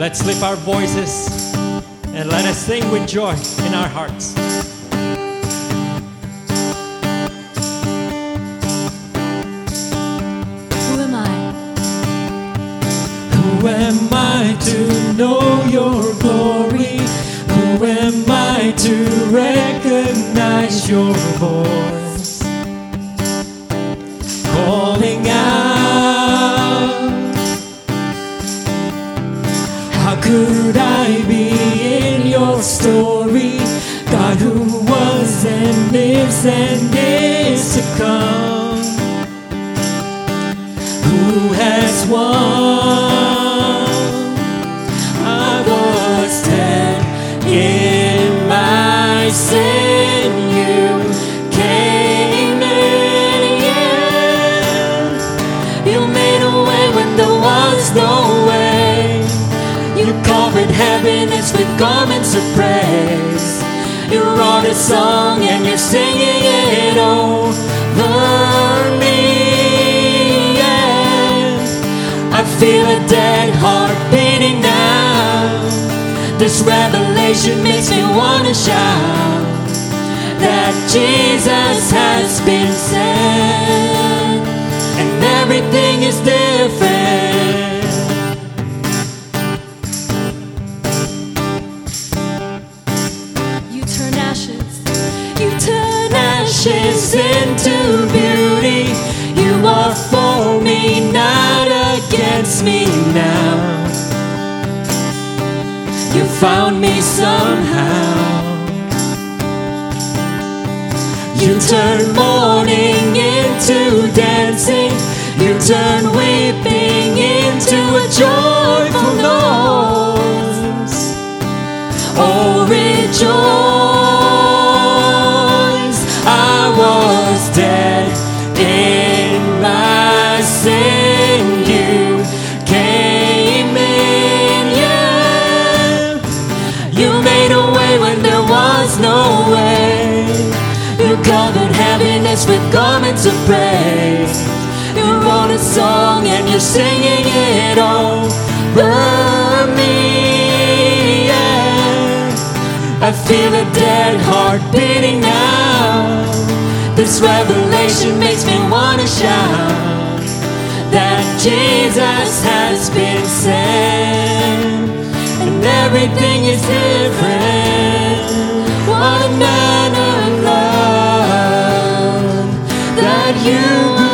Let's lift our voices and let us sing with joy in our hearts. Who am I? Who am I to know your glory? Who am I to recognize your voice? And is to come who has won. I was dead in my sin. You came in, yeah. You made a way when there was no way. You covered heaviness with garments of praise. Wrote a song and you're singing it over me. Yeah. I feel a dead heart beating now. This revelation makes me wanna shout that Jesus has been sent, and everything is different. Me now. You found me somehow. You turn mourning into dancing. You turn weeping into a joyful noise. Oh, rejoice! I was dead in my sin. Song and you're singing it over me. Yeah. I feel a dead heart beating now. This revelation makes me wanna shout that Jesus has been sent and everything is different. What a man of love that you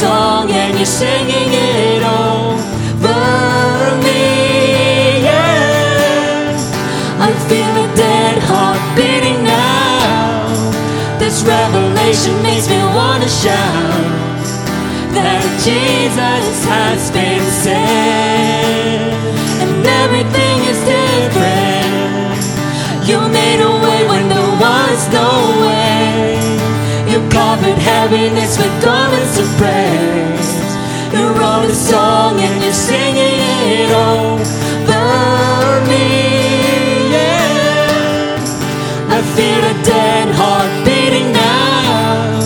song and you're singing it over me. Yeah. I feel a dead heart beating now. This revelation makes me wanna shout that Jesus has been sent, heaviness with garments of praise. You wrote a song and you're singing it over me. Yeah. I feel a dead heart beating now.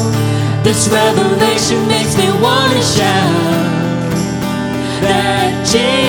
This revelation makes me wanna shout that Jesus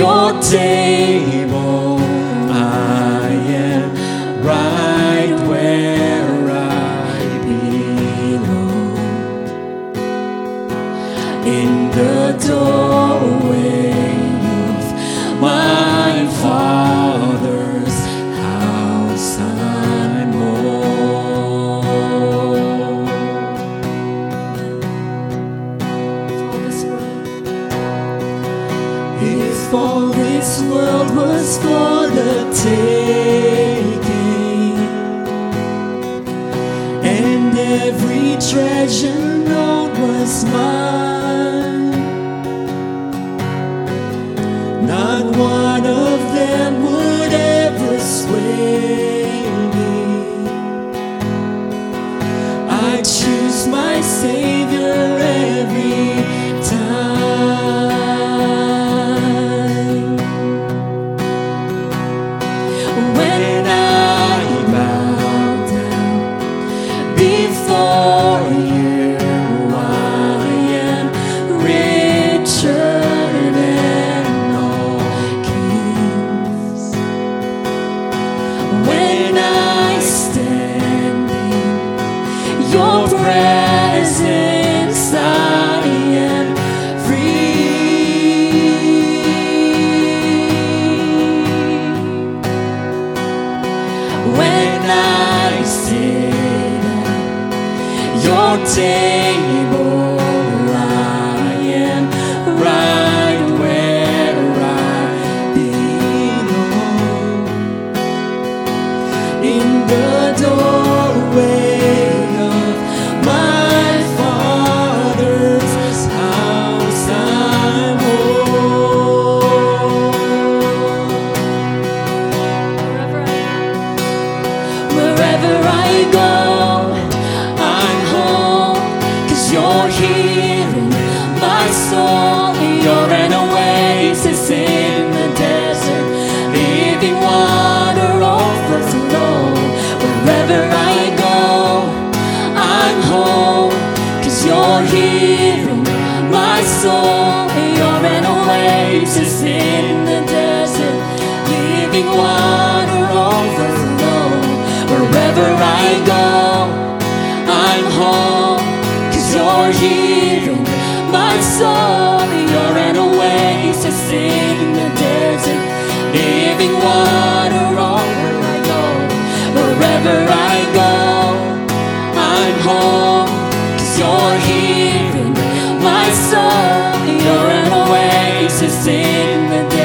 your table. I am right where I belong. In the door. treasure known was mine. Home. Cause you're here in my soul. You're an oasis in the desert. Living water all where I go. Wherever I go, I'm home. Cause you're here in my soul. You're an oasis in the desert.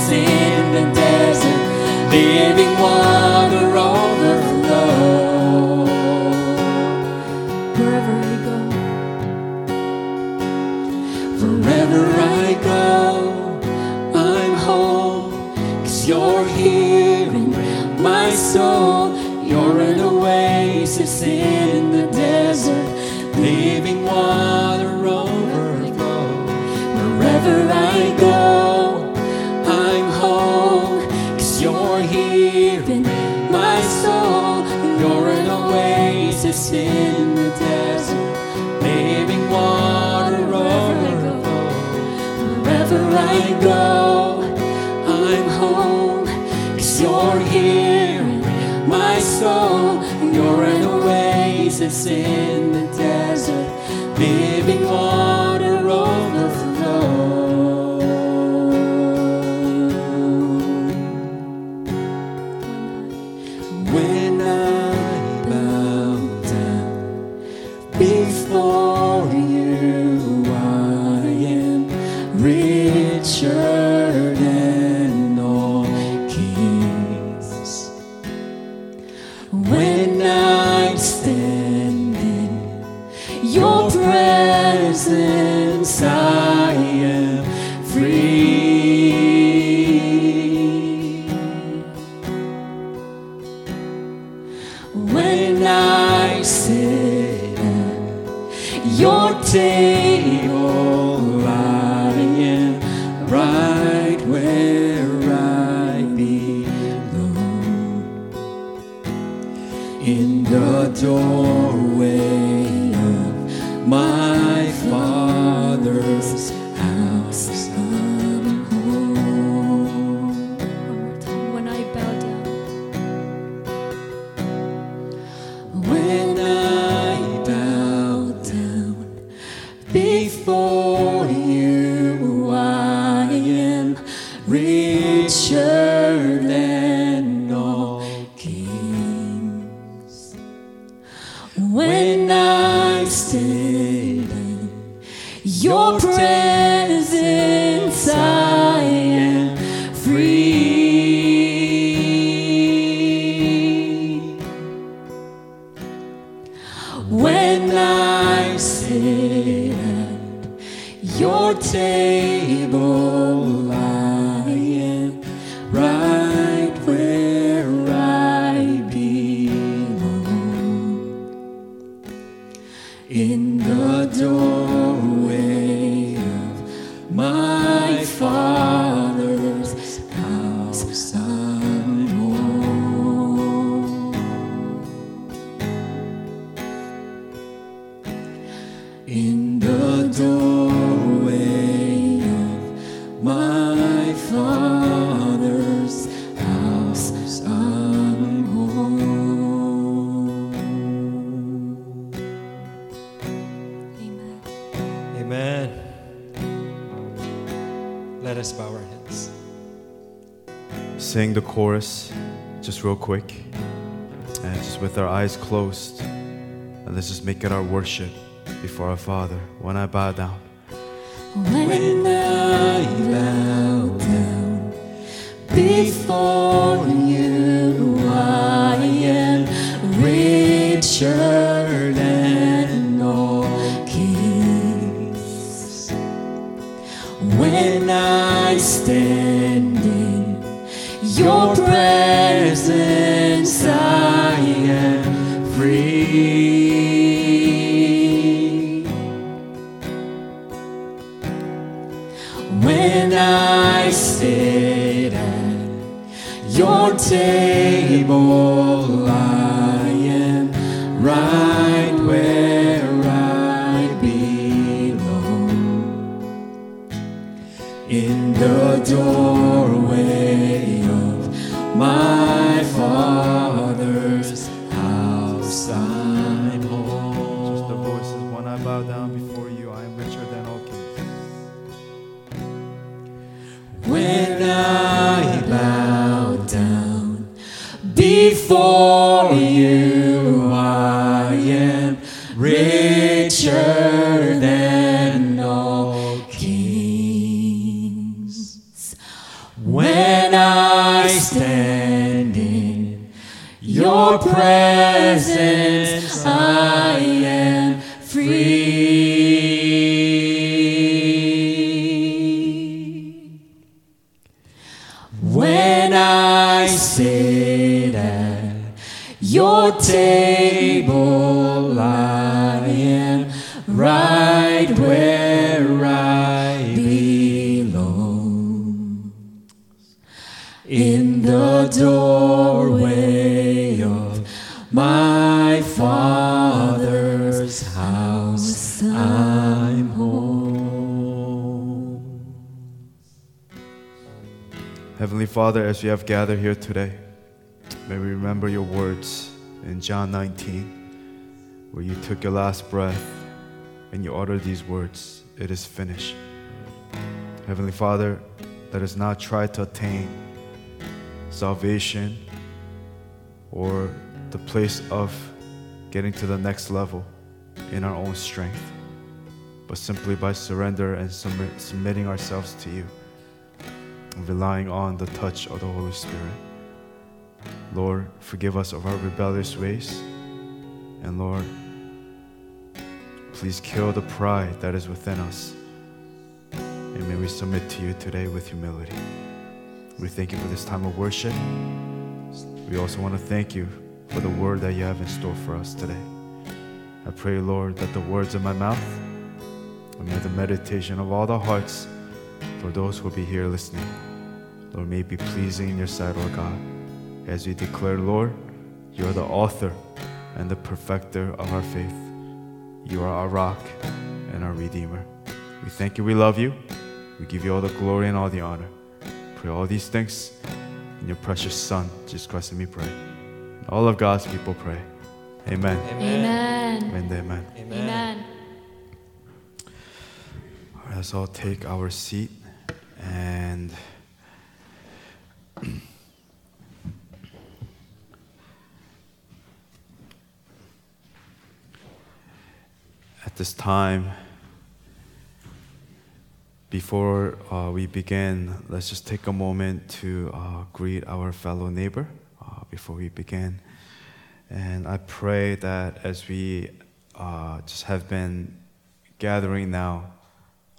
Oasis in the desert. Living water overflow. Wherever I go, Wherever I go, I'm home. Cause you're here in my soul. Go, I'm home. Cause you're here my soul. You're an oasis in richer Let us bow our heads. sing the chorus just real quick and just with our eyes closed and let's just make it our worship before our father when i bow down When I bow down before you, I am richer I stand in your presence, I Heavenly Father, as we have gathered here today, may we remember your words in John 19, where you took your last breath and you uttered these words It is finished. Heavenly Father, let us not try to attain salvation or the place of getting to the next level in our own strength, but simply by surrender and submitting ourselves to you relying on the touch of the Holy Spirit. Lord, forgive us of our rebellious ways. And Lord, please kill the pride that is within us. And may we submit to you today with humility. We thank you for this time of worship. We also want to thank you for the word that you have in store for us today. I pray, Lord, that the words of my mouth and may the meditation of all the hearts for those who will be here listening. Lord, may it be pleasing in your sight, Lord God. As we declare, Lord, you are the author and the perfecter of our faith. You are our rock and our redeemer. We thank you, we love you. We give you all the glory and all the honor. Pray all these things in your precious Son, Jesus Christ, and we pray. And all of God's people pray. Amen. Amen. And amen. Amen. All right, let's all take our seat and at this time before uh, we begin let's just take a moment to uh, greet our fellow neighbor uh, before we begin and i pray that as we uh, just have been gathering now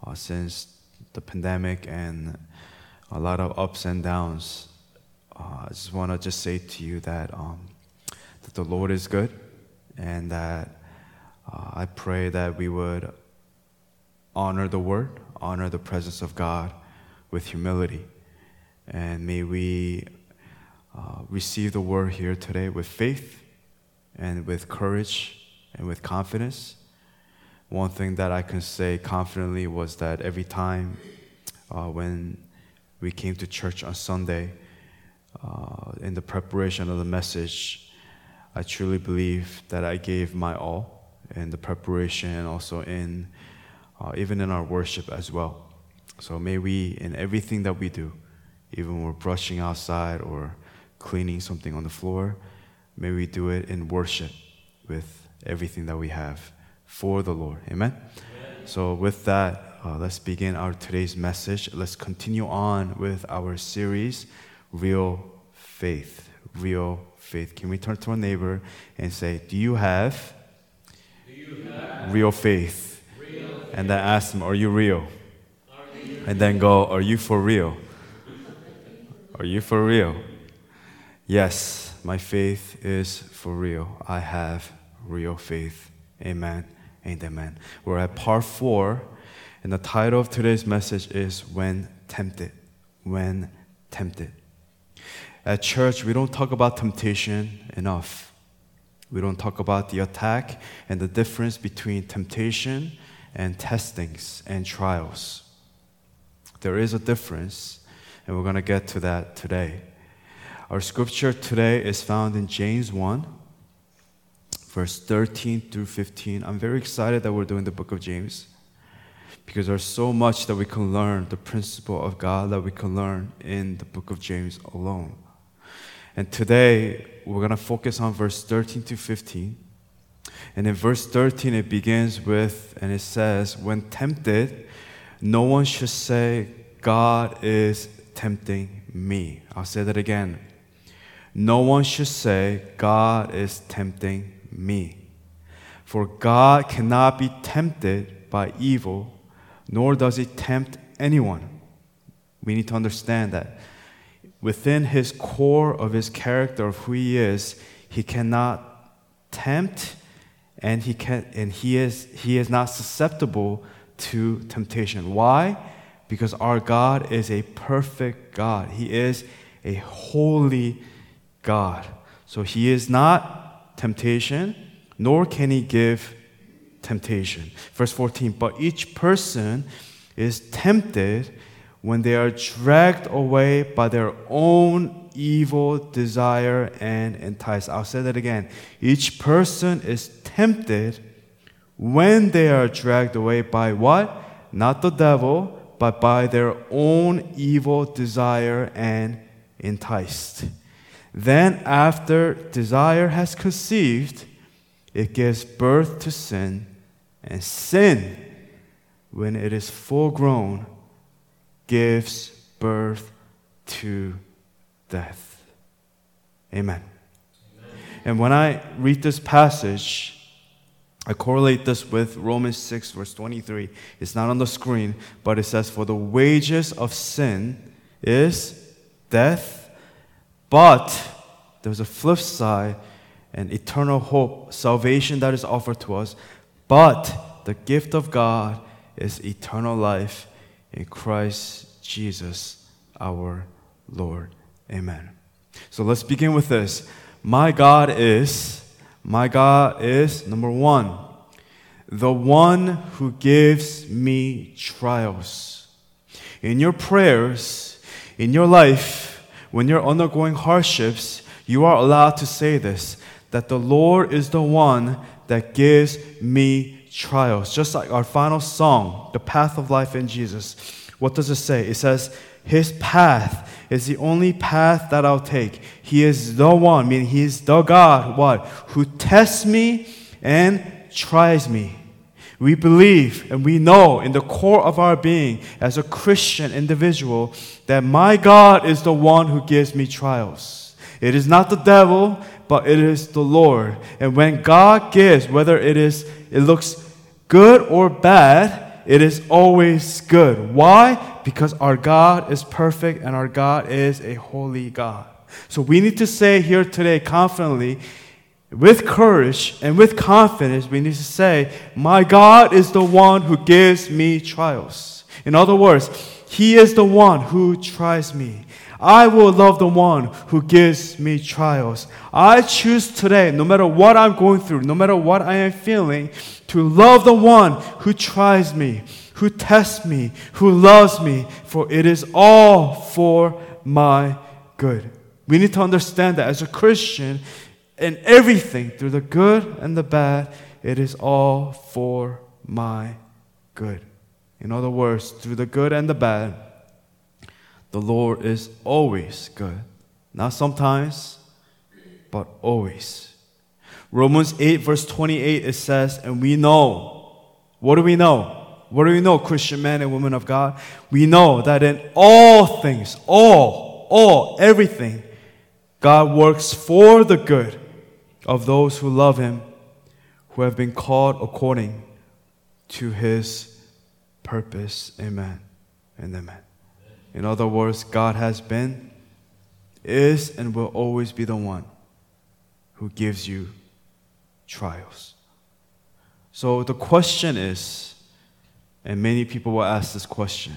uh, since the pandemic and a lot of ups and downs. Uh, I just want to just say to you that um, that the Lord is good, and that uh, I pray that we would honor the Word, honor the presence of God with humility, and may we uh, receive the Word here today with faith and with courage and with confidence. One thing that I can say confidently was that every time uh, when we came to church on Sunday, uh, in the preparation of the message, I truly believe that I gave my all in the preparation and also in uh, even in our worship as well. So may we, in everything that we do, even when we're brushing outside or cleaning something on the floor, may we do it in worship with everything that we have for the Lord. Amen? So, with that, uh, let's begin our today's message. Let's continue on with our series, Real Faith. Real Faith. Can we turn to our neighbor and say, Do you have, real faith? And then ask them, Are you real? And then go, Are you for real? Are you for real? Yes, my faith is for real. I have real faith. Amen and amen. We're at part four, and the title of today's message is When Tempted. When Tempted. At church, we don't talk about temptation enough. We don't talk about the attack and the difference between temptation and testings and trials. There is a difference, And we're going to get to that today. Our scripture today is found in James 1, verse 13 through 15. I'm very excited that we're doing the book of James because there's so much that we can learn, the principle of God that we can learn in the book of James alone. And today, we're going to focus on verse 13 to 15. And in verse 13, it begins with, and it says, When tempted, no one should say, God is tempting me. I'll say that again. No one should say, God is tempting me. For God cannot be tempted by evil, nor does he tempt anyone. We need to understand that. Within his core of his character, of who he is, he cannot tempt and he, can, and he, is, he is not susceptible to temptation. Why? Because our God is a perfect God. He is a holy God. So he is not temptation, nor can he give temptation. Verse 14, but each person is tempted when they are dragged away by their own evil desire and enticed. I'll say that again. Each person is tempted when they are dragged away by what? Not the devil, but by their own evil desire and enticed. Then, after desire has conceived, it gives birth to sin, and sin, when it is full grown, gives birth to death. Amen. Amen. And when I read this passage, I correlate this with Romans 6, verse 23. It's not on the screen, but it says, For the wages of sin is death, but there's a flip side, an eternal hope, salvation that is offered to us. But the gift of God is eternal life in Christ Jesus our Lord. Amen. So let's begin with this. My God is, my God is, number one, the one who gives me trials. In your prayers, in your life, when you're undergoing hardships, you are allowed to say this that the Lord is the one that gives me trials. Just like our final song, The Path of Life in Jesus. What does it say? It says, His path is the only path that I'll take. He is the one, meaning He is the God, what? Who tests me and tries me. We believe and we know in the core of our being as a Christian individual that my God is the one who gives me trials. It is not the devil, but it is the Lord. And when God gives, whether it is it looks good or bad, it is always good. Why? Because our God is perfect and our God is a holy God. So we need to say here today confidently, with courage and with confidence, we need to say, My God is the one who gives me trials. In other words, He is the one who tries me. I will love the one who gives me trials. I choose today, no matter what I'm going through, no matter what I am feeling, to love the one who tries me, who tests me, who loves me, for it is all for my good. We need to understand that as a Christian, in everything, through the good and the bad, it is all for my good. In other words, through the good and the bad, the Lord is always good. Not sometimes, but always. Romans 8, verse 28, it says, And we know. What do we know? What do we know, Christian men and women of God? We know that in all things, all, all, everything, God works for the good of those who love Him, who have been called according to His purpose. Amen and amen. In other words, God has been, is, and will always be the one who gives you trials. So the question is, and many people will ask this question,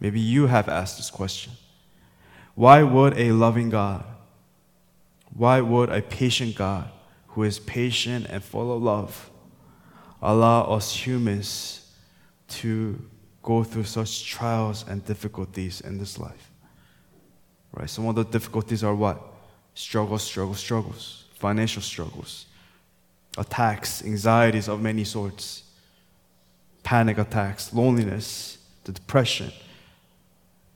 maybe you have asked this question why would a loving God, why would a patient God who is patient and full of love allow us humans to go through such trials and difficulties in this life. Right? Some of the difficulties are what? Struggles, struggles, struggles, financial struggles, attacks, anxieties of many sorts, panic attacks, loneliness, the depression.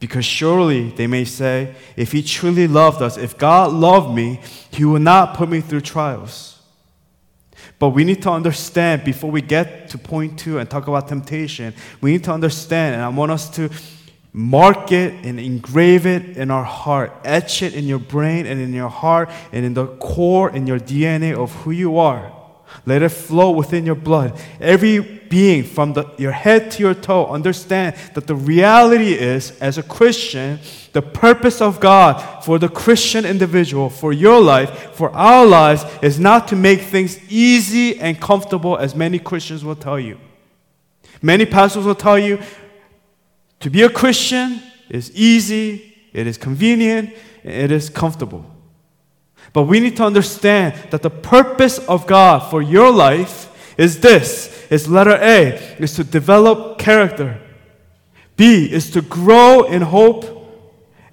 Because surely they may say, if He truly loved us, if God loved me, He would not put me through trials. But we need to understand before we get to point two and talk about temptation, we need to understand, and I want us to mark it and engrave it in our heart, etch it in your brain and in your heart and in the core, in your DNA of who you are. Let it flow within your blood. Every being from the, your head to your toe, understand that the reality is, as a Christian, the purpose of God for the Christian individual, for your life, for our lives, is not to make things easy and comfortable, as many Christians will tell you. Many pastors will tell you to be a Christian is easy, it is convenient, it is comfortable. But we need to understand that the purpose of God for your life is this. Is letter A is to develop character. B is to grow in hope.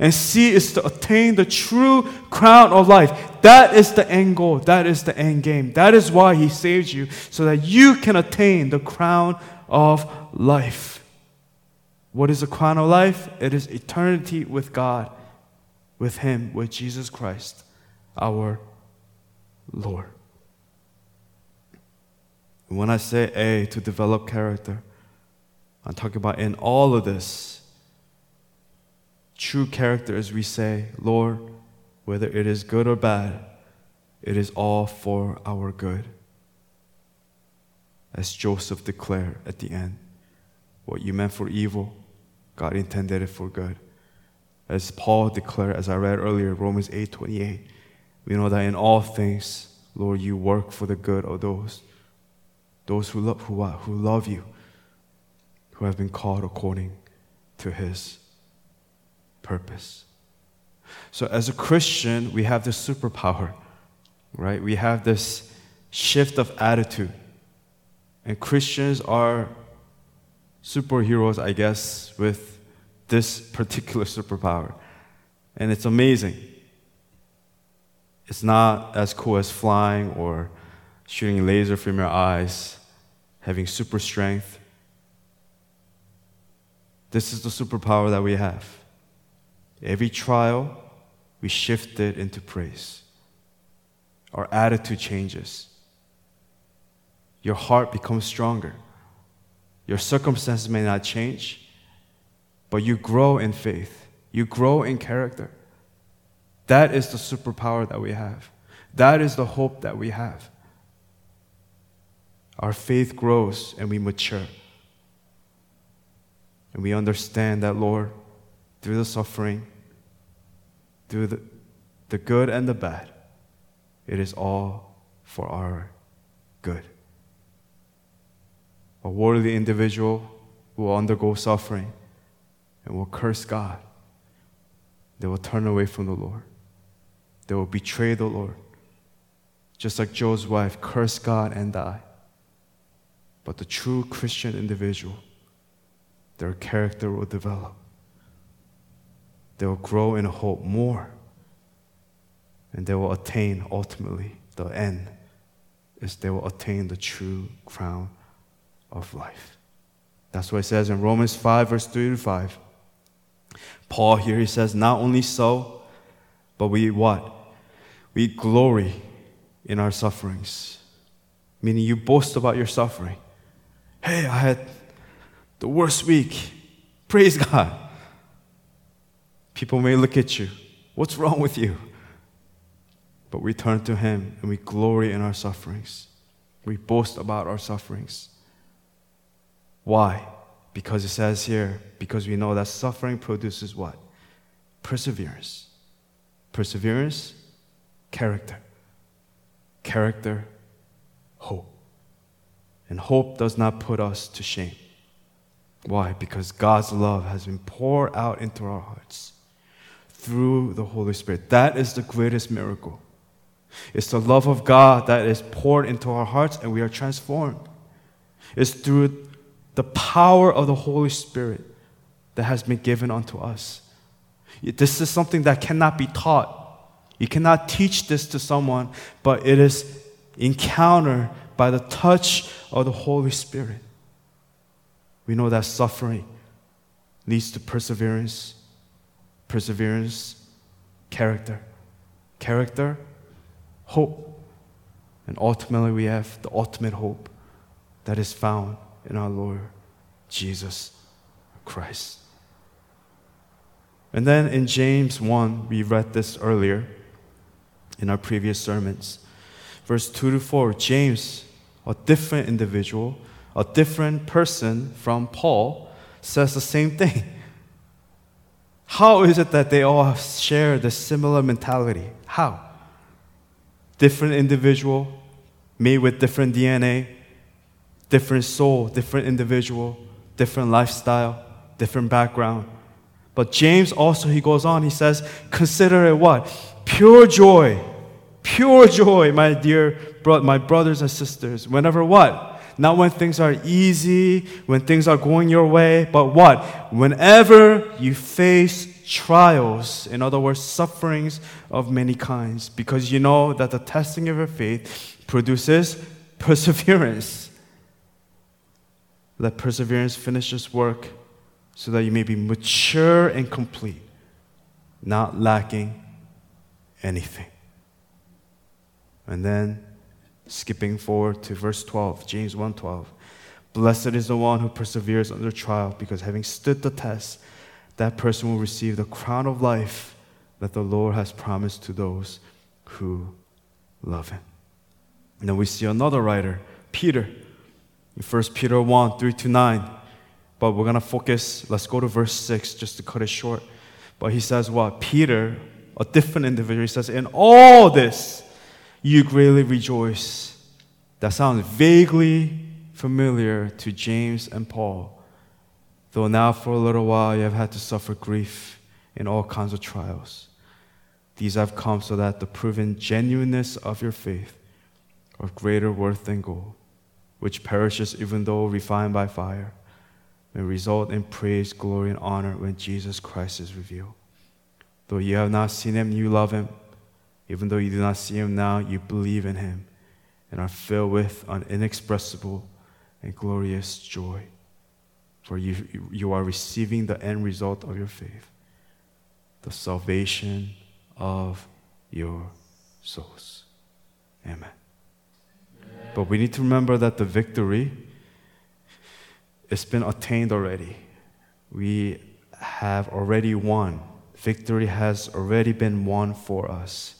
And C is to attain the true crown of life. That is the end goal. That is the end game. That is why He saved you, so that you can attain the crown of life. What is the crown of life? It is eternity with God, with Him, with Jesus Christ our Lord. When I say A, to develop character, I'm talking about in all of this, true character as we say, Lord, whether it is good or bad, it is all for our good. As Joseph declared at the end, what you meant for evil, God intended it for good. As Paul declared, as I read earlier, Romans 8 28, we know that in all things, Lord, you work for the good of those, those who love, who, are, who love you, who have been called according to his purpose. So, as a Christian, we have this superpower, right? We have this shift of attitude. And Christians are superheroes, I guess, with this particular superpower. And it's amazing. It's not as cool as flying or shooting laser from your eyes, having super strength. This is the superpower that we have. Every trial, we shift it into praise. Our attitude changes. Your heart becomes stronger. Your circumstances may not change, but you grow in faith. You grow in character. That is the superpower that we have. That is the hope that we have. Our faith grows and we mature. And we understand that, Lord, through the suffering, through the, the good and the bad, it is all for our good. A worldly individual will undergo suffering and will curse God. They will turn away from the Lord. They will betray the Lord. Just like Job's wife cursed God and die. But the true Christian individual, their character will develop. They will grow in hope more. And they will attain ultimately the end is they will attain the true crown of life. That's what it says in Romans 5, verse 3 to 5. Paul here, he says, Not only so, but we what? we glory in our sufferings. Meaning you boast about your suffering. Hey, I had the worst week. Praise God. People may look at you. What's wrong with you? But we turn to Him and we glory in our sufferings. We boast about our sufferings. Why? Because it says here, because we know that suffering produces what? Perseverance. Perseverance character. Character, hope. And hope does not put us to shame. Why? Because God's love has been poured out into our hearts through the Holy Spirit. That is the greatest miracle. It's the love of God that is poured into our hearts and we are transformed. It's through the power of the Holy Spirit that has been given unto us. This is something that cannot be taught. You cannot teach this to someone, but it is encountered by the touch of the Holy Spirit. We know that suffering leads to perseverance, perseverance, character, character, hope. And ultimately, we have the ultimate hope that is found in our Lord Jesus Christ. And then in James 1, we read this earlier in our previous sermons. Verse 2 to 4, James, a different individual, a different person from Paul, says the same thing. How is it that they all share the similar mentality? How? Different individual, made with different DNA, different soul, different individual, different lifestyle, different background. But James also, he goes on, he says, consider it what? Pure joy. Pure joy, my dear bro- my brothers and sisters. Whenever what? Not when things are easy, when things are going your way, but what? Whenever you face trials, in other words, sufferings of many kinds, because you know that the testing of your faith produces perseverance. Let perseverance finish its work so that you may be mature and complete, not lacking anything. And then skipping forward to verse 12, James 1:12. Blessed is the one who perseveres under trial because having stood the test, that person will receive the crown of life that the Lord has promised to those who love him. And then we see another writer, Peter, in 1 Peter 1 3 to 9. But we're going to focus, let's go to verse 6 just to cut it short. But he says what? Peter, a different individual, he says, In all this, you greatly rejoice. That sounds vaguely familiar to James and Paul. Though now for a little while you have had to suffer grief in all kinds of trials. These have come so that the proven genuineness of your faith, of greater worth than gold, which perishes even though refined by fire, may result in praise, glory, and honor when Jesus Christ is revealed. Though you have not seen him, you love him. Even though you do not see him now, you believe in him and are filled with an inexpressible and glorious joy. For you, you are receiving the end result of your faith, the salvation of your souls. Amen. But we need to remember that the victory it's been attained already. We have already won. Victory has already been won for us.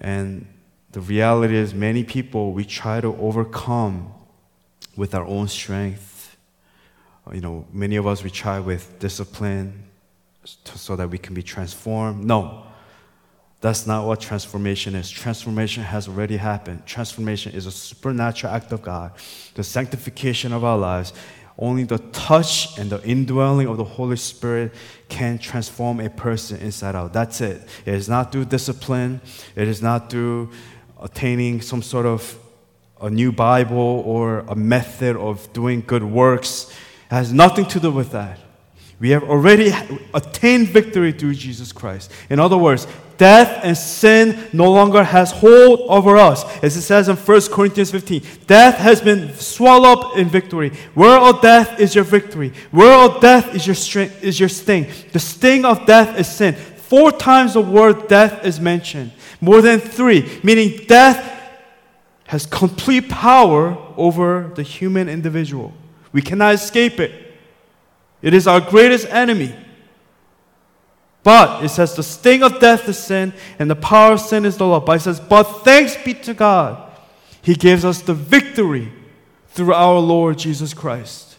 And the reality is, many people we try to overcome with our own strength. Uh, you know, many of us we try with discipline so that we can be transformed. No, that's not what transformation is. Transformation has already happened. Transformation is a supernatural act of God, the sanctification of our lives. Only the touch and the indwelling of the Holy Spirit can transform a person inside out. That's it. It is not through discipline, it is not through attaining some sort of a new Bible or a method of doing good works. It has nothing to do with that. We have already attained victory through Jesus Christ. In other words, death and sin no longer has hold over us. As it says in 1 Corinthians 15, death has been swallowed up in victory. Where, O death, is your victory? Where, O death, is your, strength, is your sting? The sting of death is sin. Four times the word death is mentioned. More than three, meaning death has complete power over the human individual. We cannot escape it. It is our greatest enemy. But it says the sting of death is sin, and the power of sin is the law. But it says, but thanks be to God, He gives us the victory through our Lord Jesus Christ.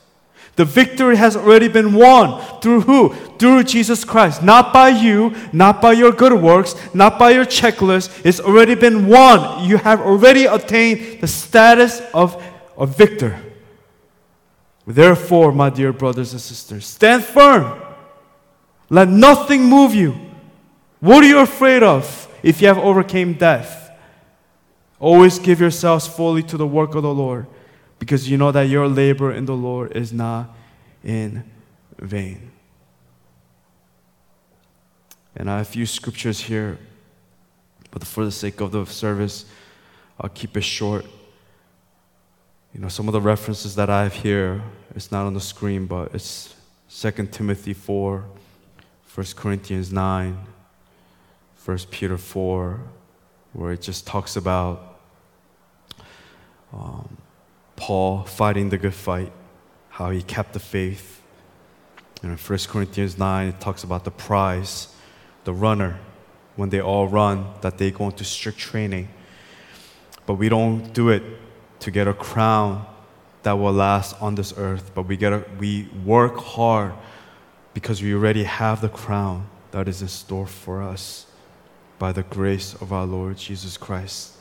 The victory has already been won through who? Through Jesus Christ. Not by you, not by your good works, not by your checklist. It's already been won. You have already attained the status of a victor. Therefore, my dear brothers and sisters, stand firm. Let nothing move you. What are you afraid of if you have overcame death? Always give yourselves fully to the work of the Lord, because you know that your labor in the Lord is not in vain. And I have a few scriptures here, but for the sake of the service, I'll keep it short. You know, some of the references that I have here, it's not on the screen, but it's 2 Timothy 4, 1 Corinthians 9, 1 Peter 4, where it just talks about um, Paul fighting the good fight, how he kept the faith. And in 1 Corinthians 9, it talks about the prize, the runner, when they all run, that they go into strict training. But we don't do it to get a crown that will last on this earth, but we, get a, we work hard because we already have the crown that is in store for us by the grace of our Lord Jesus Christ.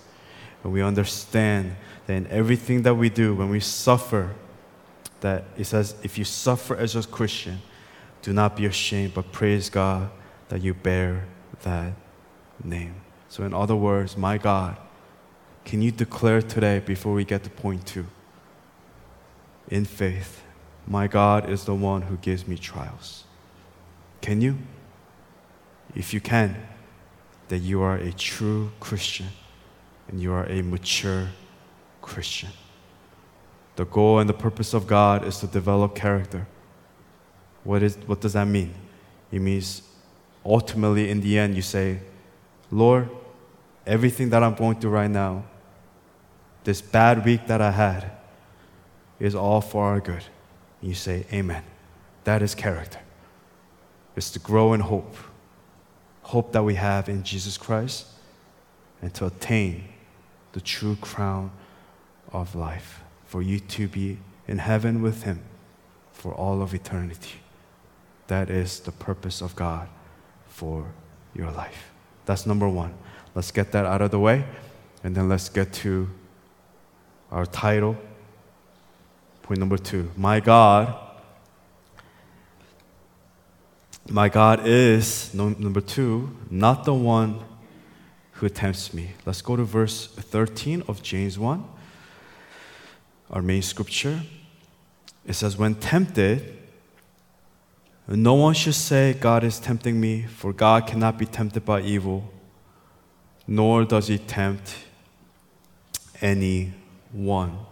And we understand that in everything that we do, when we suffer, that it says, if you suffer as a Christian, do not be ashamed, but praise God that you bear that name. So, in other words, my God, can you declare today before we get to point two? In faith, my God is the one who gives me trials. Can you? If you can, that you are a true Christian and you are a mature Christian. The goal and the purpose of God is to develop character. What, is, what does that mean? It means ultimately, in the end, you say, Lord, everything that I'm going through right now, this bad week that I had, is all for our good. You say, Amen. That is character. It's to grow in hope. Hope that we have in Jesus Christ and to attain the true crown of life. For you to be in heaven with Him for all of eternity. That is the purpose of God for your life. That's number one. Let's get that out of the way, and then let's get to our title. Point number two My God, my God is, number two, not the one who tempts me. Let's go to verse 13 of James 1, our main scripture. It says, When tempted, no one should say, God is tempting me, for God cannot be tempted by evil, nor does he tempt anyone.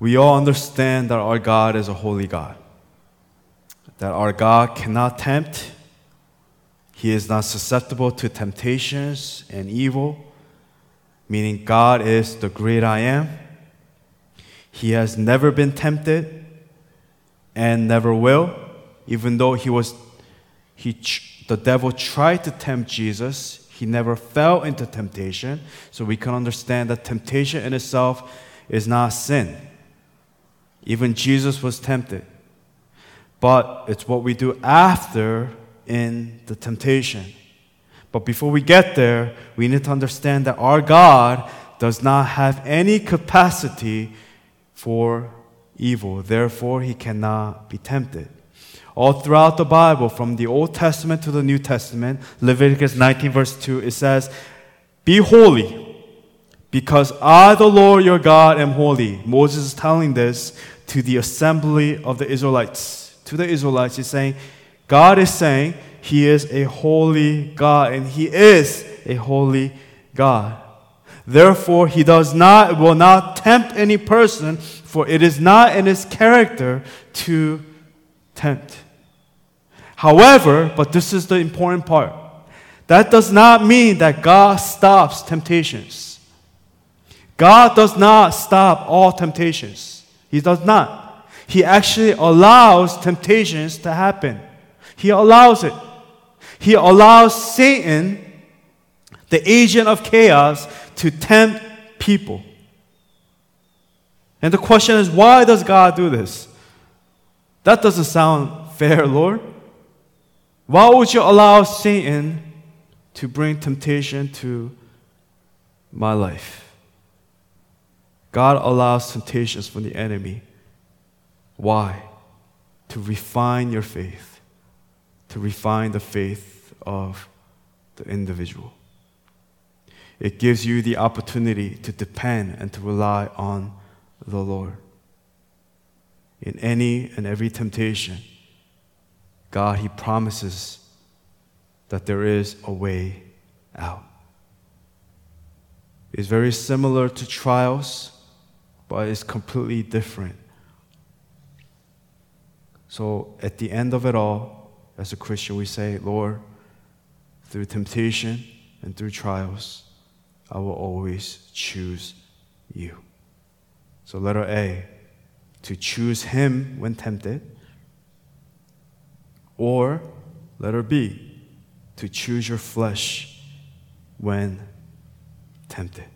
We all understand that our God is a holy God, that our God cannot tempt, he is not susceptible to temptations and evil, meaning God is the great I am. He has never been tempted and never will, even though he was, he, the devil tried to tempt Jesus, he never fell into temptation. So we can understand that temptation in itself is not sin. Even Jesus was tempted. But it's what we do after in the temptation. But before we get there, we need to understand that our God does not have any capacity for evil. Therefore, he cannot be tempted. All throughout the Bible, from the Old Testament to the New Testament, Leviticus 19, verse 2, it says, Be holy, because I, the Lord your God, am holy. Moses is telling this to the assembly of the Israelites. To the Israelites, he's saying, God is saying, He is a holy God, and He is a holy God. Therefore, He does not, will not tempt any person for it is not in his character to tempt. However, but this is the important part, that does not mean that God stops temptations. God does not stop all temptations. He does not. He actually allows temptations to happen. He allows it. He allows Satan, the agent of chaos, to tempt people. And the question is, why does God do this? That doesn't sound fair, Lord. Why would you allow Satan to bring temptation to my life? God allows temptations from the enemy. Why? To refine your faith, to refine the faith of the individual. It gives you the opportunity to depend and to rely on the Lord. In any and every temptation, God, He promises that there is a way out. It's very similar to trials, but it's completely different. So at the end of it all, as a Christian, we say, Lord, through temptation and through trials, I will always choose you. So, letter A, to choose Him when tempted. Or, letter B, to choose your flesh when tempted.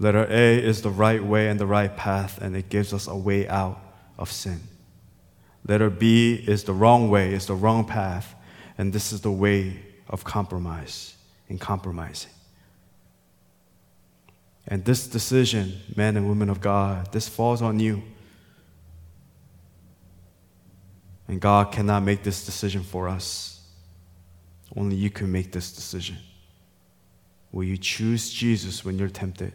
Letter A is the right way and the right path, and it gives us a way out of sin. Letter B is the wrong way, is the wrong path, and this is the way of compromise and compromising. And this decision, men and women of God, this falls on you. And God cannot make this decision for us. Only you can make this decision. Will you choose Jesus when you're tempted?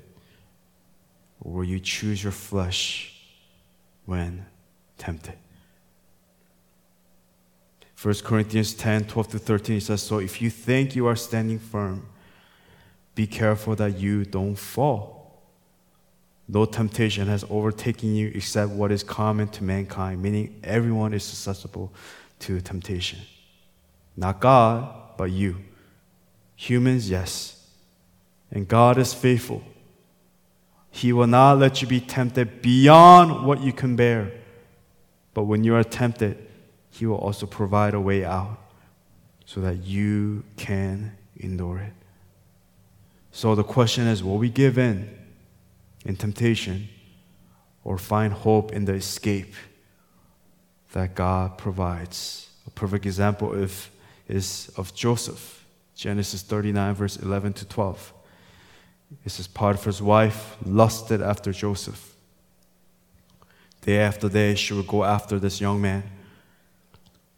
Or will you choose your flesh when tempted? 1 Corinthians 10 12 to 13 says, So if you think you are standing firm, be careful that you don't fall. No temptation has overtaken you except what is common to mankind, meaning everyone is susceptible to temptation. Not God, but you. Humans, yes. And God is faithful. He will not let you be tempted beyond what you can bear. But when you are tempted, He will also provide a way out so that you can endure it. So the question is will we give in in temptation or find hope in the escape that God provides? A perfect example of, is of Joseph, Genesis 39, verse 11 to 12. It says Potiphar's wife lusted after Joseph. Day after day, she would go after this young man.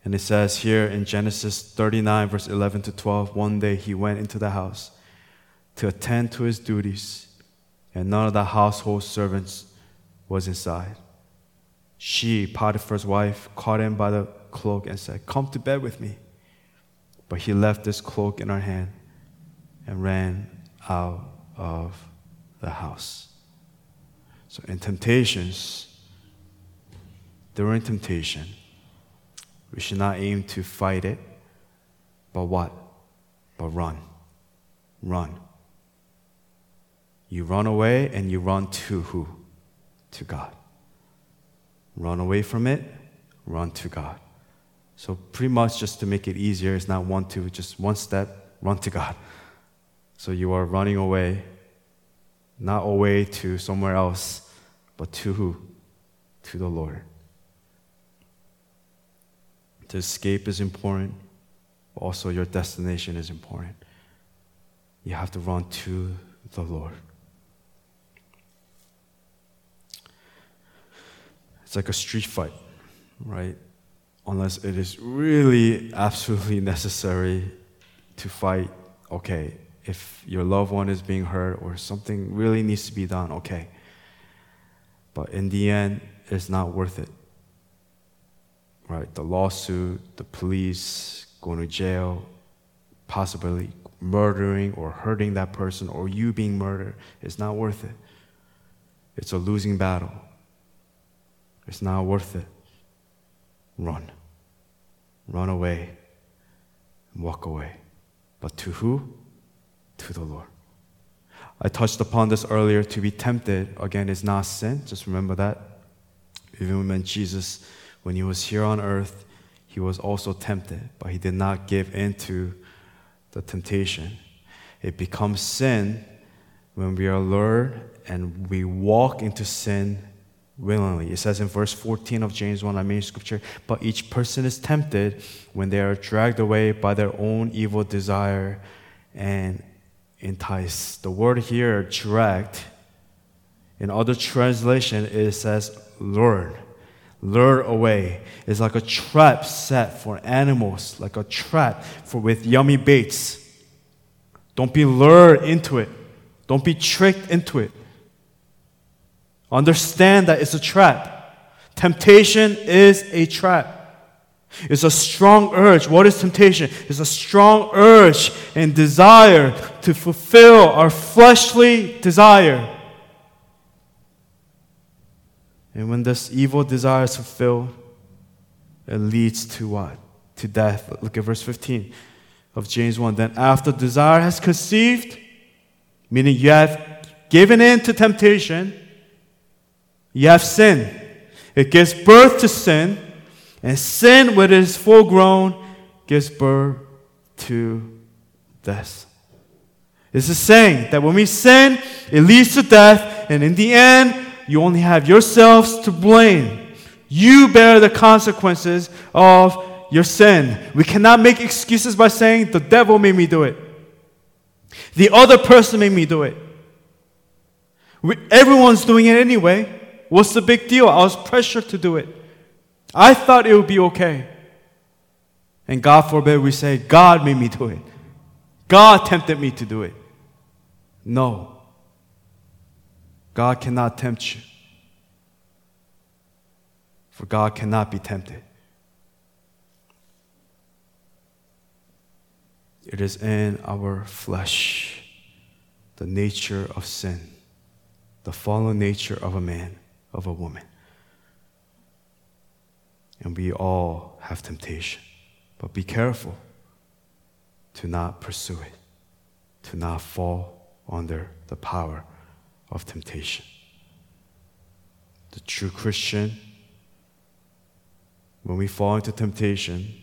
And it says here in Genesis 39, verse 11 to 12, one day he went into the house to attend to his duties, and none of the household servants was inside. She, Potiphar's wife, caught him by the cloak and said, Come to bed with me. But he left this cloak in her hand and ran out of the house. So, in temptations, during temptation, we should not aim to fight it, but what? But run. Run. You run away and you run to who? To God. Run away from it, run to God. So, pretty much just to make it easier, it's not one, two, just one step, run to God. So, you are running away, not away to somewhere else, but to who? To the Lord. To escape is important, but also your destination is important. You have to run to the Lord. It's like a street fight, right? Unless it is really absolutely necessary to fight, okay. If your loved one is being hurt or something really needs to be done, okay. But in the end, it's not worth it. Right? The lawsuit, the police, going to jail, possibly murdering or hurting that person or you being murdered, it's not worth it. It's a losing battle. It's not worth it. Run. Run away walk away. But to who? To the Lord. I touched upon this earlier. To be tempted, again, is not sin. Just remember that. Even when Jesus, when he was here on earth, he was also tempted, but he did not give in to the temptation. It becomes sin when we are lured and we walk into sin willingly. It says in verse 14 of James 1, I mean scripture, but each person is tempted when they are dragged away by their own evil desire and enticed. The word here, dragged, in other translation, it says lure, lure away. It's like a trap set for animals, like a trap for with yummy baits. Don't be lured into it. Don't be tricked into it. Understand that it's a trap. Temptation is a trap. It's a strong urge. What is temptation? It's a strong urge and desire to fulfill our fleshly desire. And when this evil desire is fulfilled, it leads to what? To death. Look at verse 15 of James 1. Then after desire has conceived, meaning you have given in to temptation, you have sinned. It gives birth to sin, and sin, when it is full grown, gives birth to death. It's a saying that when we sin, it leads to death, and in the end, you only have yourselves to blame. You bear the consequences of your sin. We cannot make excuses by saying, the devil made me do it. The other person made me do it. We, everyone's doing it anyway. What's the big deal? I was pressured to do it. I thought it would be okay. And God forbid we say, God made me do it. God tempted me to do it. No. God cannot tempt you. For God cannot be tempted. It is in our flesh, the nature of sin, the fallen nature of a man, of a woman. And we all have temptation. But be careful to not pursue it, to not fall under the power of temptation. The true Christian, when we fall into temptation,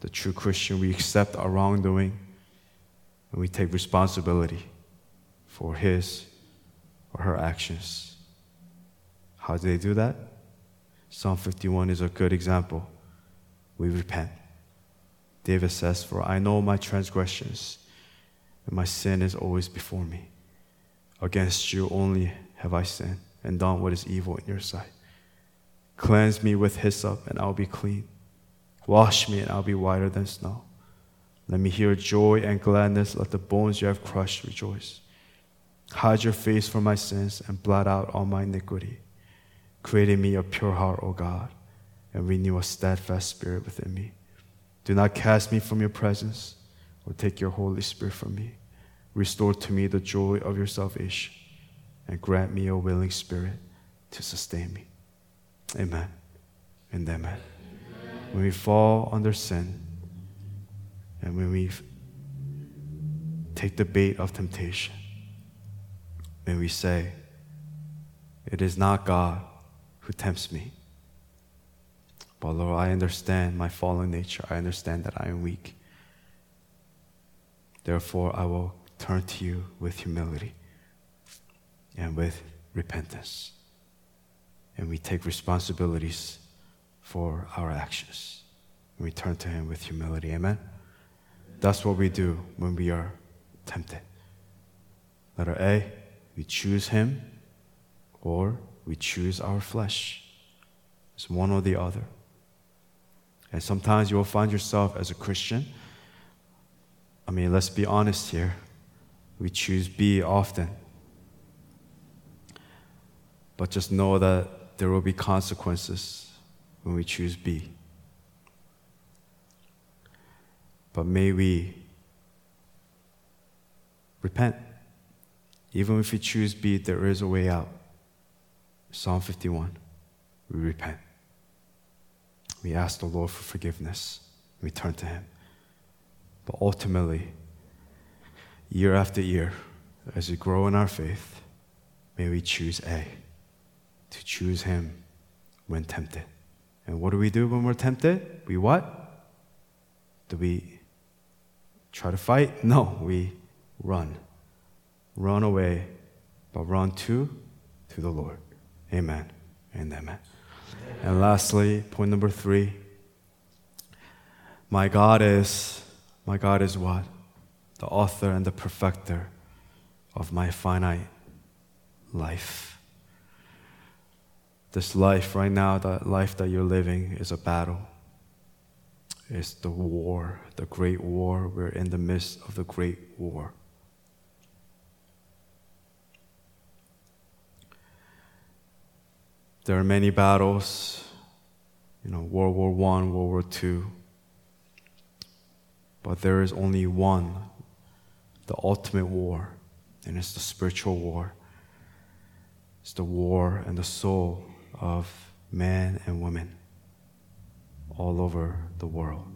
the true Christian, we accept our wrongdoing and we take responsibility for his or her actions. How do they do that? Psalm 51 is a good example. We repent. David says, For I know my transgressions, and my sin is always before me. Against you only have I sinned and done what is evil in your sight. Cleanse me with hyssop, and I'll be clean. Wash me, and I'll be whiter than snow. Let me hear joy and gladness. Let the bones you have crushed rejoice. Hide your face from my sins and blot out all my iniquity. Create in me a pure heart, O God, and renew a steadfast spirit within me. Do not cast me from your presence or take your Holy Spirit from me. Restore to me the joy of your salvation and grant me a willing spirit to sustain me. Amen and amen when we fall under sin and when we take the bait of temptation, when we say, It is not God who tempts me. But Lord, I understand my fallen nature. I understand that I am weak. Therefore, I will turn to you with humility and with repentance. And we take responsibilities for our actions. We turn to Him with humility. Amen? That's what we do when we are tempted. Letter A, we choose Him or we choose our flesh. It's one or the other. And sometimes you will find yourself as a Christian. I mean, let's be honest here. We choose B often. But just know that there will be consequences when we choose B. But may we repent. Even if we choose B, there is a way out. Psalm 51. We repent. We ask the Lord for forgiveness. We turn to Him. But ultimately, year after year, as we grow in our faith, may we choose A, to choose Him when tempted. And what do we do when we're tempted? We what? Do we try to fight? No, we run. Run away, but run to to the Lord. Amen and amen. And lastly, point number three. My God is my God is what? The author and the perfecter of my finite life. This life right now, that life that you're living, is a battle. It's the war, the great war. We're in the midst of the great war. There are many battles you know, World War One, World War Two. But there is only one, the ultimate war, and it's the spiritual war. It's the war and the soul of man and woman all over the world.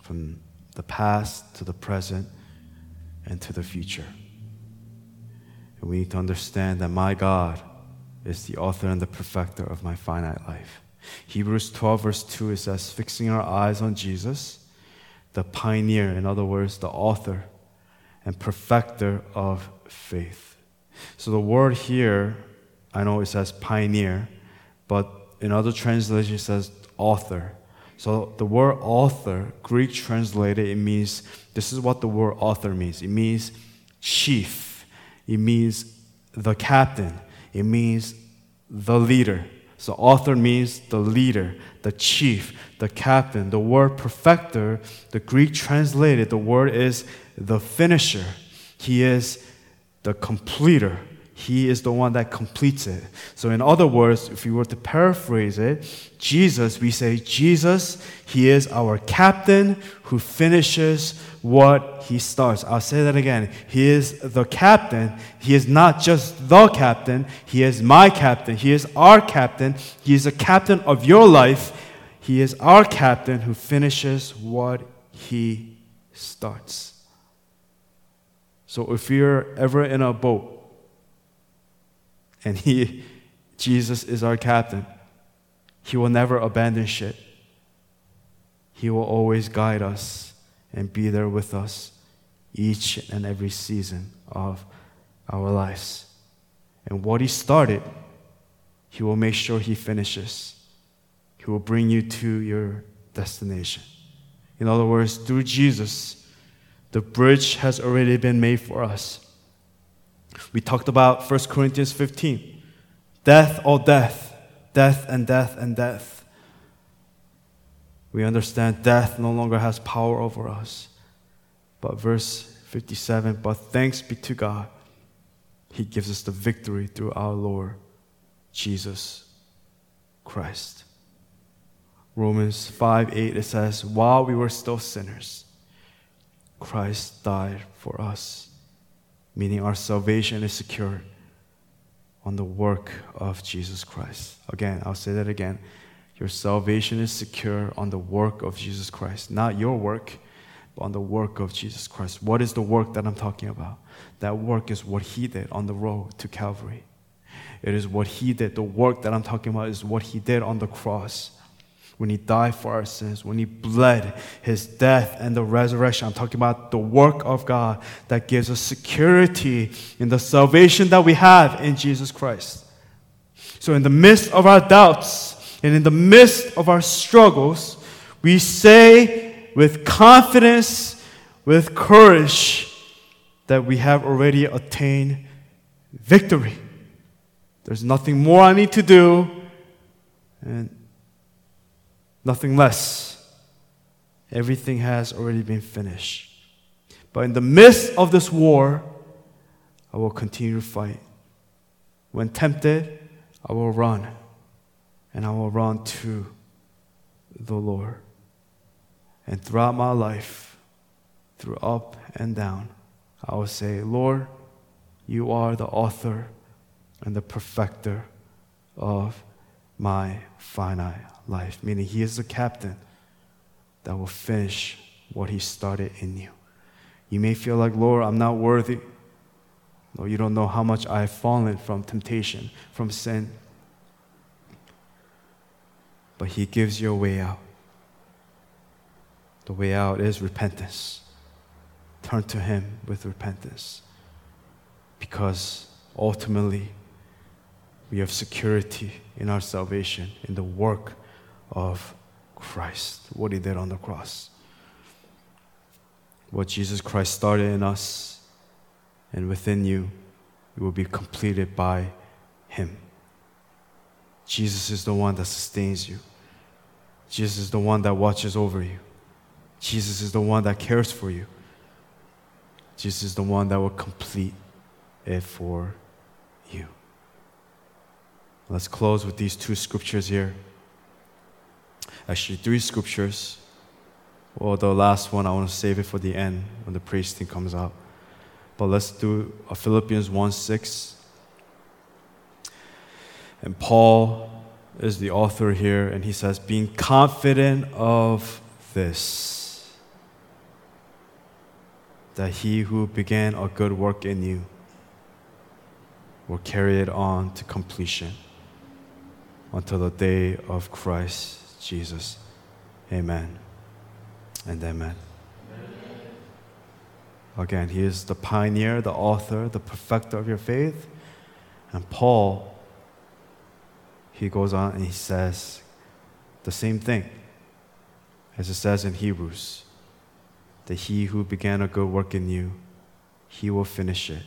From the past to the present and to the future. And we need to understand that my God is the author and the perfecter of my finite life. Hebrews 12, verse 2, it says, fixing our eyes on Jesus, the pioneer, in other words, the author and perfecter of faith. So the word here, I know it says pioneer, but in other translations it says author. So the word author, Greek translated, it means this is what the word author means. It means chief. It means the captain. It means the leader. So author means the leader, the chief, the captain. The word perfecter, the Greek translated, the word is the finisher. He is the completer. He is the one that completes it. So, in other words, if we were to paraphrase it, Jesus, we say, Jesus, He is our captain who finishes what He starts. I'll say that again. He is the captain. He is not just the captain, He is my captain. He is our captain. He is the captain of your life. He is our captain who finishes what He starts. So, if you're ever in a boat, and he, Jesus is our captain. He will never abandon ship. He will always guide us and be there with us each and every season of our lives. And what He started, He will make sure He finishes. He will bring you to your destination. In other words, through Jesus, the bridge has already been made for us. We talked about 1 Corinthians 15. Death, all death, death and death and death. We understand death no longer has power over us. But verse 57 But thanks be to God, He gives us the victory through our Lord Jesus Christ. Romans 5 8, it says, While we were still sinners, Christ died for us meaning our salvation is secured on the work of Jesus Christ. Again, I'll say that again. Your salvation is secure on the work of Jesus Christ, not your work, but on the work of Jesus Christ. What is the work that I'm talking about? That work is what He did on the road to Calvary. It is what He did. The work that I'm talking about is what He did on the cross when he died for our sins, when he bled his death and the resurrection. I'm talking about the work of God that gives us security in the salvation that we have in Jesus Christ. So, in the midst of our doubts and in the midst of our struggles, we say with confidence, with courage, that we have already attained victory. There's nothing more I need to do. And nothing less. Everything has already been finished. But in the midst of this war, I will continue to fight. When tempted, I will run, and I will run to the Lord. And throughout my life, through up and down, I will say, Lord, you are the author and the perfecter of my finite life, meaning He is the captain that will finish what He started in you. You may feel like, Lord, I'm not worthy. No, you don't know how much I have fallen from temptation, from sin. But He gives you a way out. The way out is repentance. Turn to Him with repentance. Because ultimately, we have security in our salvation, in the work of Christ, what He did on the cross. What Jesus Christ started in us and within you, it will be completed by Him. Jesus is the one that sustains you. Jesus is the one that watches over you. Jesus is the one that cares for you. Jesus is the one that will complete it for you. Let's close with these two scriptures here. Actually three scriptures. Well, the last one, I want to save it for the end when the praise comes out. But let's do a Philippians 1 6. And Paul is the author here, and he says, being confident of this, that he who began a good work in you will carry it on to completion until the day of Christ Jesus. Amen and amen. Again, he is the pioneer, the author, the perfecter of your faith. And Paul, he goes on and he says the same thing as it says in Hebrews that he who began a good work in you, he will finish it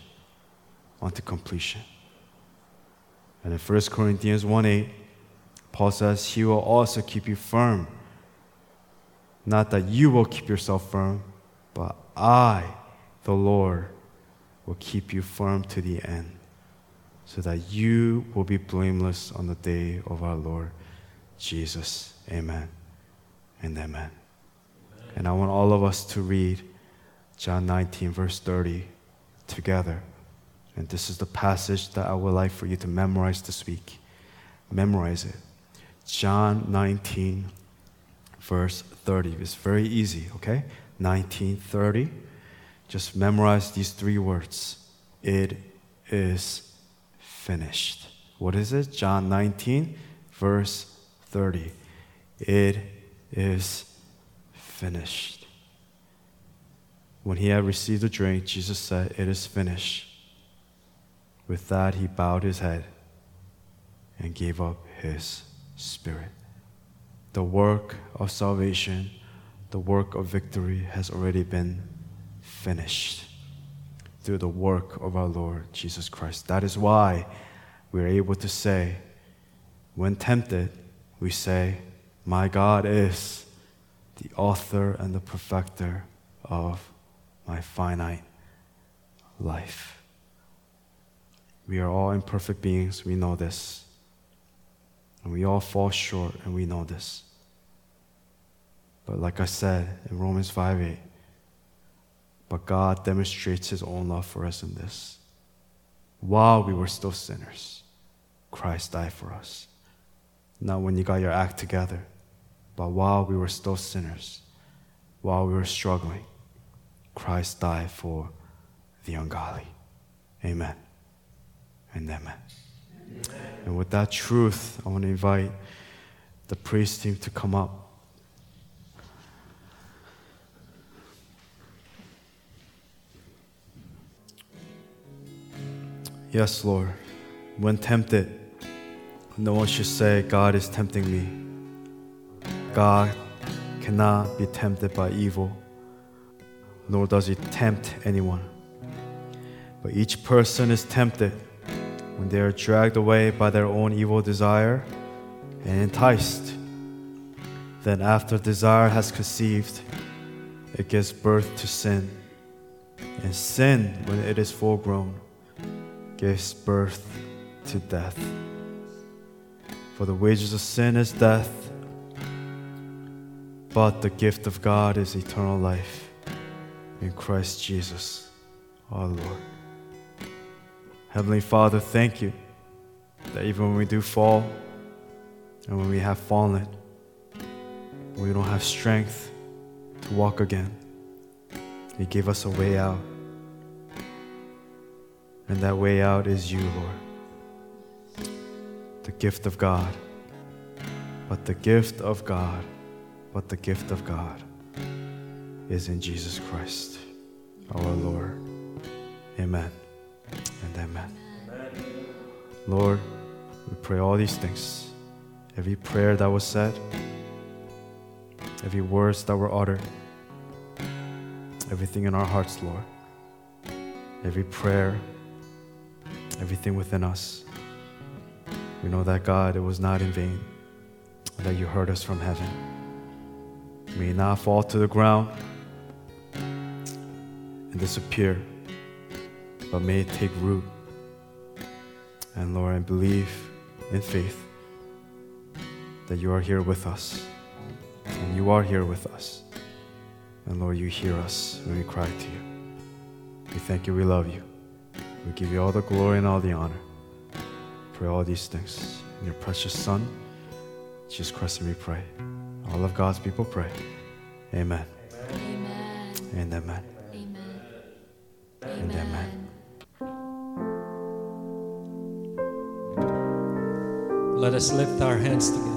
unto completion. And in 1 Corinthians 1 8, Paul says, He will also keep you firm. Not that you will keep yourself firm, but I, the Lord, will keep you firm to the end, so that you will be blameless on the day of our Lord Jesus. Amen and amen. amen. And I want all of us to read John 19, verse 30 together. And this is the passage that I would like for you to memorize this week. Memorize it. John 19, verse 30. It's very easy, okay? 1930. Just memorize these three words. It is finished. What is it? John 19, verse 30. It is finished. When he had received the drink, Jesus said, It is finished. With that, he bowed his head and gave up his spirit. The work of salvation, the work of victory has already been finished through the work of our Lord Jesus Christ. That is why we are able to say, when tempted, we say, My God is the author and the perfecter of my finite life. We are all imperfect beings, we know this. And we all fall short, and we know this. But like I said in Romans 5 8, but God demonstrates his own love for us in this. While we were still sinners, Christ died for us. Not when you got your act together, but while we were still sinners, while we were struggling, Christ died for the ungodly. Amen and amen. And with that truth, I want to invite the praise team to come up. Yes, Lord. When tempted, no one should say, God is tempting me. God cannot be tempted by evil, nor does he tempt anyone. But each person is tempted when they are dragged away by their own evil desire and enticed. Then, after desire has conceived, it gives birth to sin. And sin, when it is full grown, gives birth to death. For the wages of sin is death, but the gift of God is eternal life in Christ Jesus our Lord. Heavenly Father, thank you that even when we do fall and when we have fallen, we don't have strength to walk again. You gave us a way out. And that way out is you, Lord. The gift of God. But the gift of God, but the gift of God is in Jesus Christ, our Lord. Amen amen. amen. Lord, we pray all these things. Every prayer that was said, every words that were uttered, everything in our hearts, Lord, every prayer, everything within us. We know that God, it was not in vain, that you heard us from heaven. May not fall to the ground and disappear but may it take root. And Lord, I believe in faith that you are here with us And you are here with us. And Lord, you hear us when we cry to you. We thank you, we love you. We give you all the glory and all the honor for all these things. In your precious Son, Jesus Christ, and we pray. All of God's people pray. Amen. Amen. And amen. Amen. And amen. Let us lift our hands together.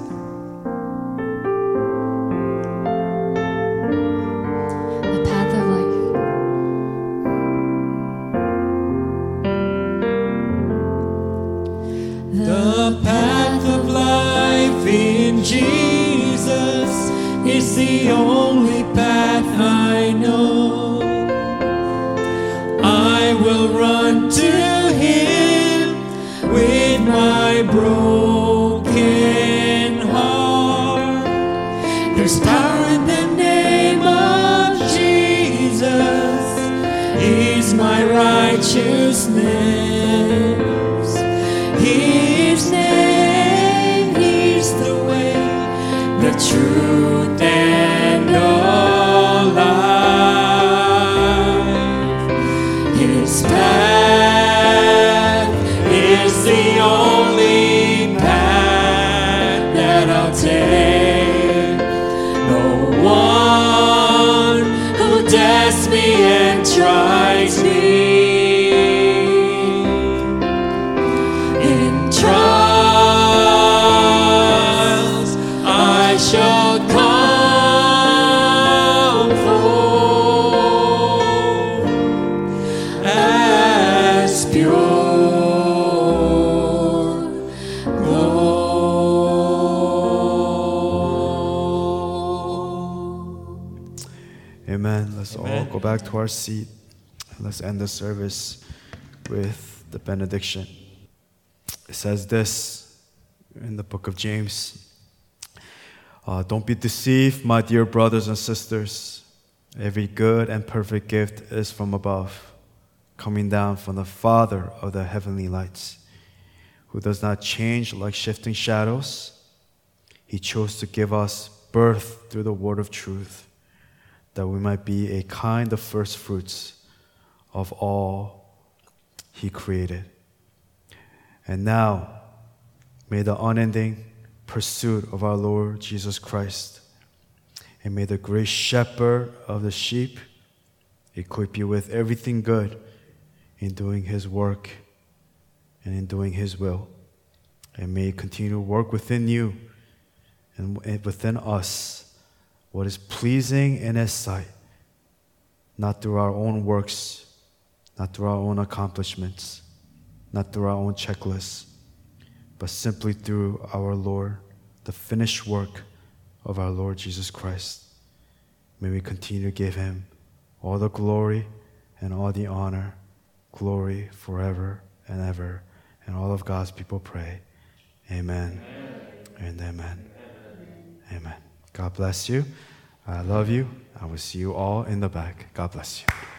Our seat. Let's end the service with the benediction. It says this in the book of James Uh, Don't be deceived, my dear brothers and sisters. Every good and perfect gift is from above, coming down from the Father of the heavenly lights, who does not change like shifting shadows. He chose to give us birth through the word of truth that we might be a kind of first fruits of all He created. And now, may the unending pursuit of our Lord Jesus Christ and may the great shepherd of the sheep equip you with everything good in doing His work and in doing His will. And may continue to work within you and within us what is pleasing in His sight, not through our own works, not through our own accomplishments, not through our own checklists, but simply through our Lord, the finished work of our Lord Jesus Christ. May we continue to give Him all the glory and all the honor, glory forever and ever. And all of God's people pray, Amen, and amen. Amen. God bless you. I love you. I will see you all in the back. God bless you.